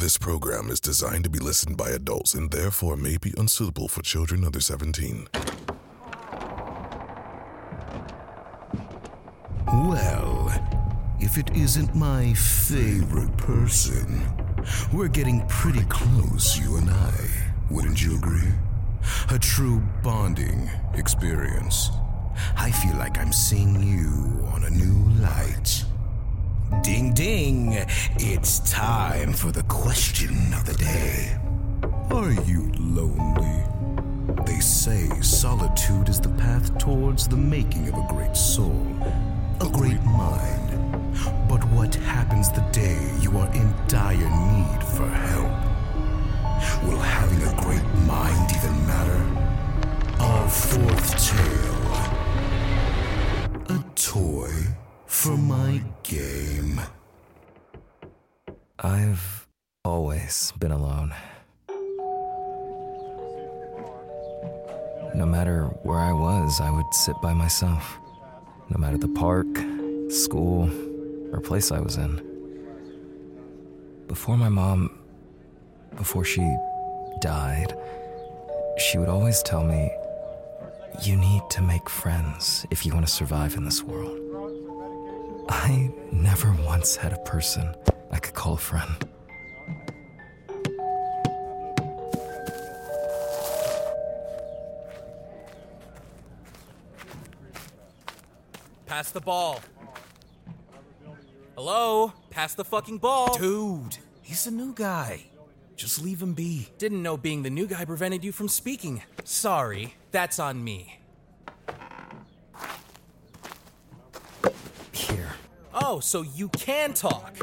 This program is designed to be listened by adults and therefore may be unsuitable for children under 17. Well, if it isn't my favorite person, we're getting pretty close, you and I. Wouldn't you agree? A true bonding experience. I feel like I'm seeing you It's time for the question of the day. Are you lonely? They say solitude is the path towards the making of a great soul, a great mind. But what happens the day you are in dire need for help? Will having a great mind even matter? Our fourth tale. A toy for my game. I've always been alone. No matter where I was, I would sit by myself. No matter the park, school, or place I was in. Before my mom, before she died, she would always tell me, You need to make friends if you want to survive in this world. I never once had a person I could call a friend. Pass the ball. Hello? Pass the fucking ball. Dude, he's a new guy. Just leave him be. Didn't know being the new guy prevented you from speaking. Sorry, that's on me. Here. Oh, so you can talk.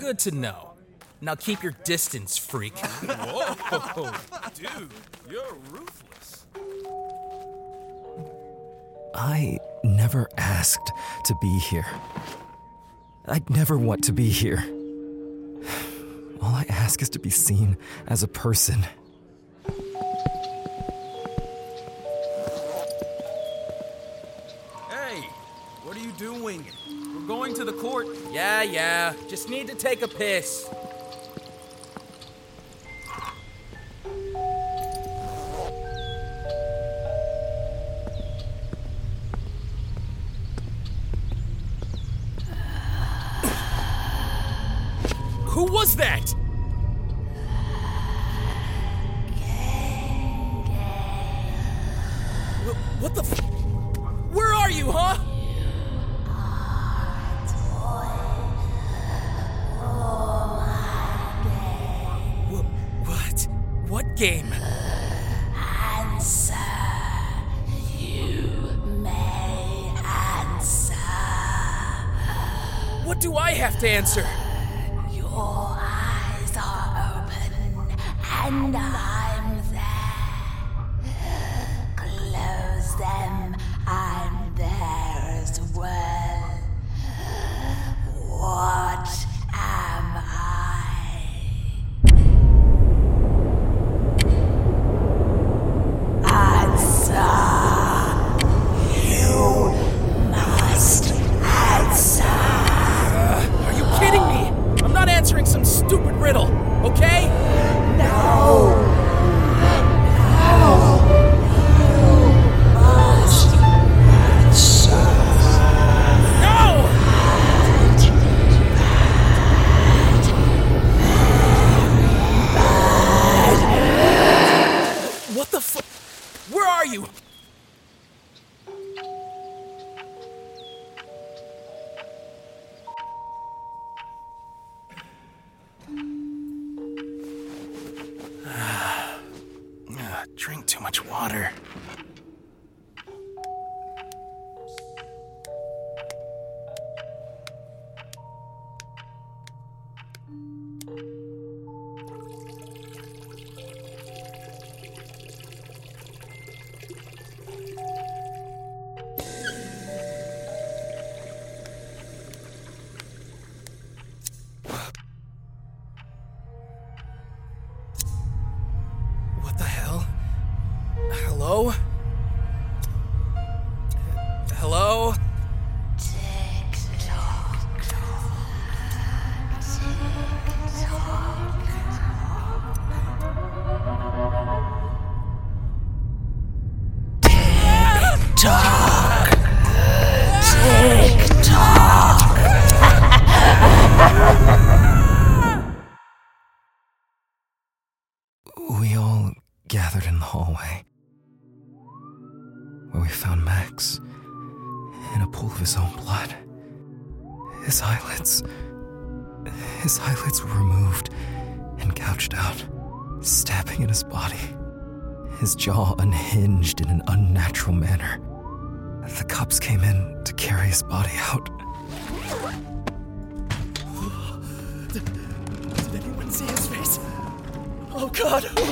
Good to know. Now keep your distance, freak. Whoa, dude, you're ruthless. I never asked to be here. I'd never want to be here. All I ask is to be seen as a person. To the court. yeah, yeah. Just need to take a piss. Who was that? What the f- Where are you, huh? Game? Answer. You may answer. What do I have to answer? Your eyes are open, and I'm water. We found Max in a pool of his own blood. His eyelids. His eyelids were removed and gouged out, stabbing in his body. His jaw unhinged in an unnatural manner. The cops came in to carry his body out. Did anyone see his face? Oh God! Who,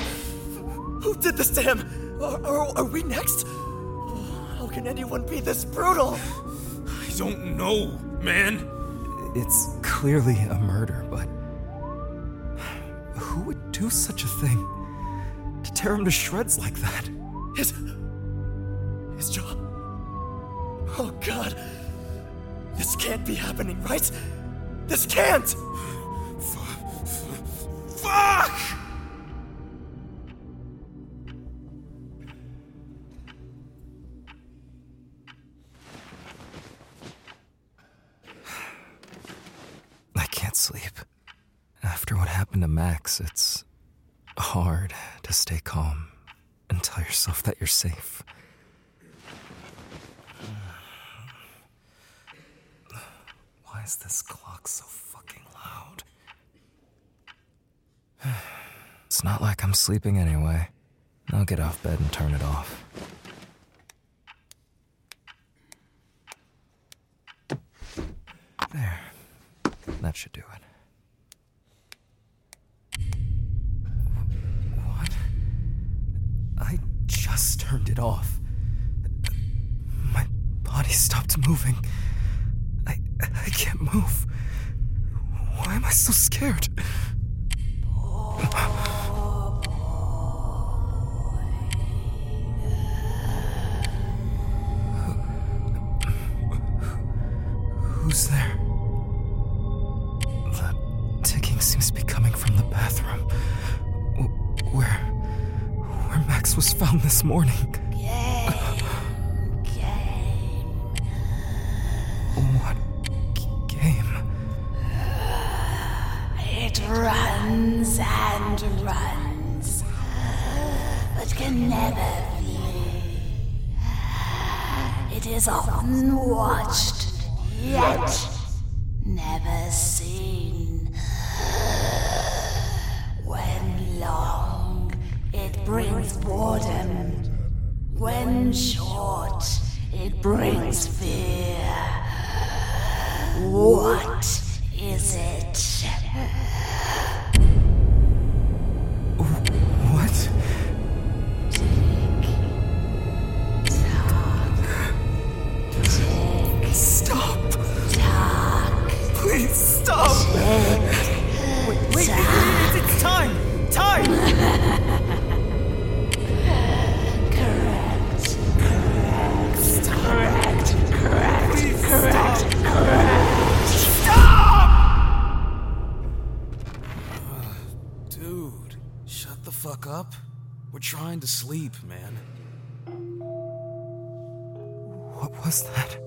who did this to him? Are, are, are we next? How can anyone be this brutal? I don't know, man. It's clearly a murder, but who would do such a thing? To tear him to shreds like that? His. his jaw. Oh God! This can't be happening, right? This can't! Fuck! Max, it's hard to stay calm and tell yourself that you're safe. Why is this clock so fucking loud? It's not like I'm sleeping anyway. I'll get off bed and turn it off. There. That should do it. Just turned it off. My body stopped moving. I I can't move. Why am I so scared? Who's there? The ticking seems to be coming from the bathroom. Found this morning. What game? It runs and runs, but can never flee. It is often watched, yet never seen. Brings boredom. When short, it brings fear. What is it? Sleep, man. What was that?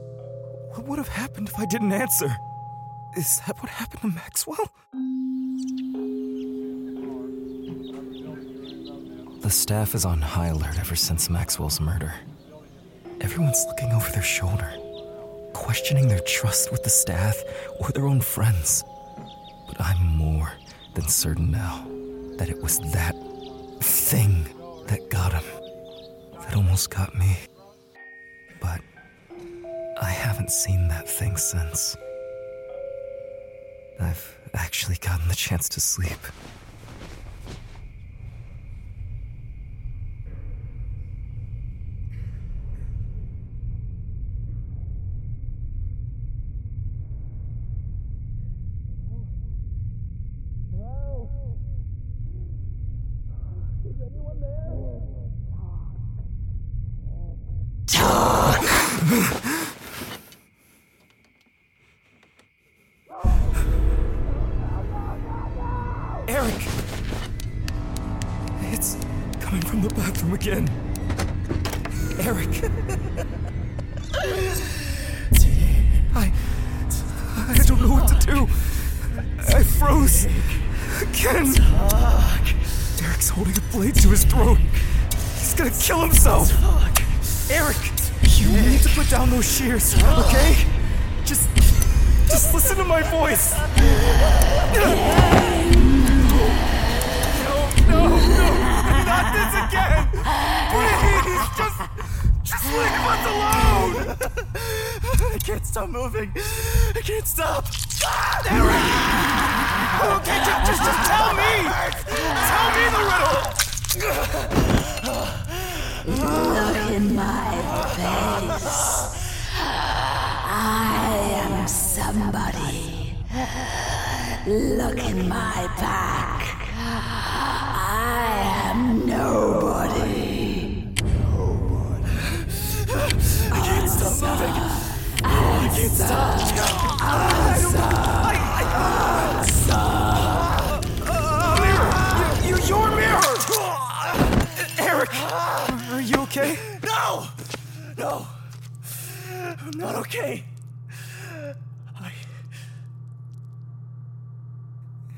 What would have happened if I didn't answer? Is that what happened to Maxwell? The staff is on high alert ever since Maxwell's murder. Everyone's looking over their shoulder, questioning their trust with the staff or their own friends. But I'm more than certain now that it was that thing that got him, that almost got me. But I haven't seen that thing since. I've actually gotten the chance to sleep. Eric! It's coming from the bathroom again. Eric! I. I don't know what to do. I froze. Again. Eric's holding a blade to his throat. He's gonna kill himself. Eric, you need to put down those shears, okay? Just, just listen to my voice. No, no, no, not this again. Please, just, just leave us alone. I can't stop moving. I can't stop. Eric! Okay, just, just, just tell me! Tell me the riddle! Look in my face. I am somebody. Look in my back. I am nobody.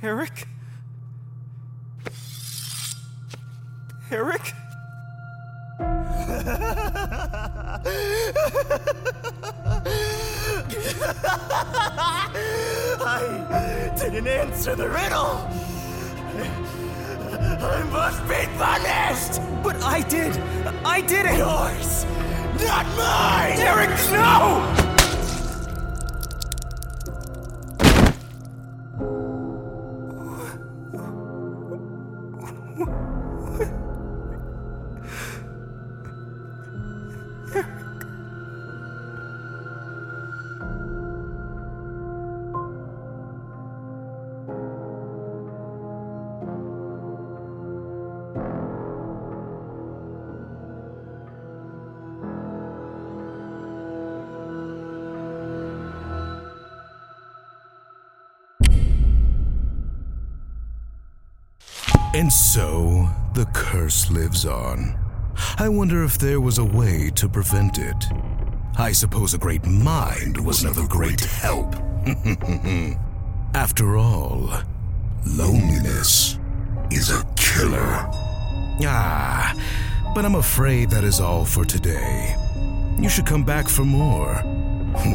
Eric? Eric? I didn't answer the riddle! I must be punished! But I did. I did it. Yours, not mine! Eric, no! And so the curse lives on. I wonder if there was a way to prevent it. I suppose a great mind was another great help. After all, loneliness is a killer. Ah, but I'm afraid that is all for today. You should come back for more.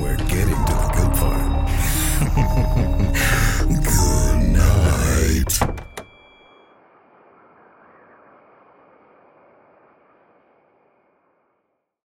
We're getting to the good part. good.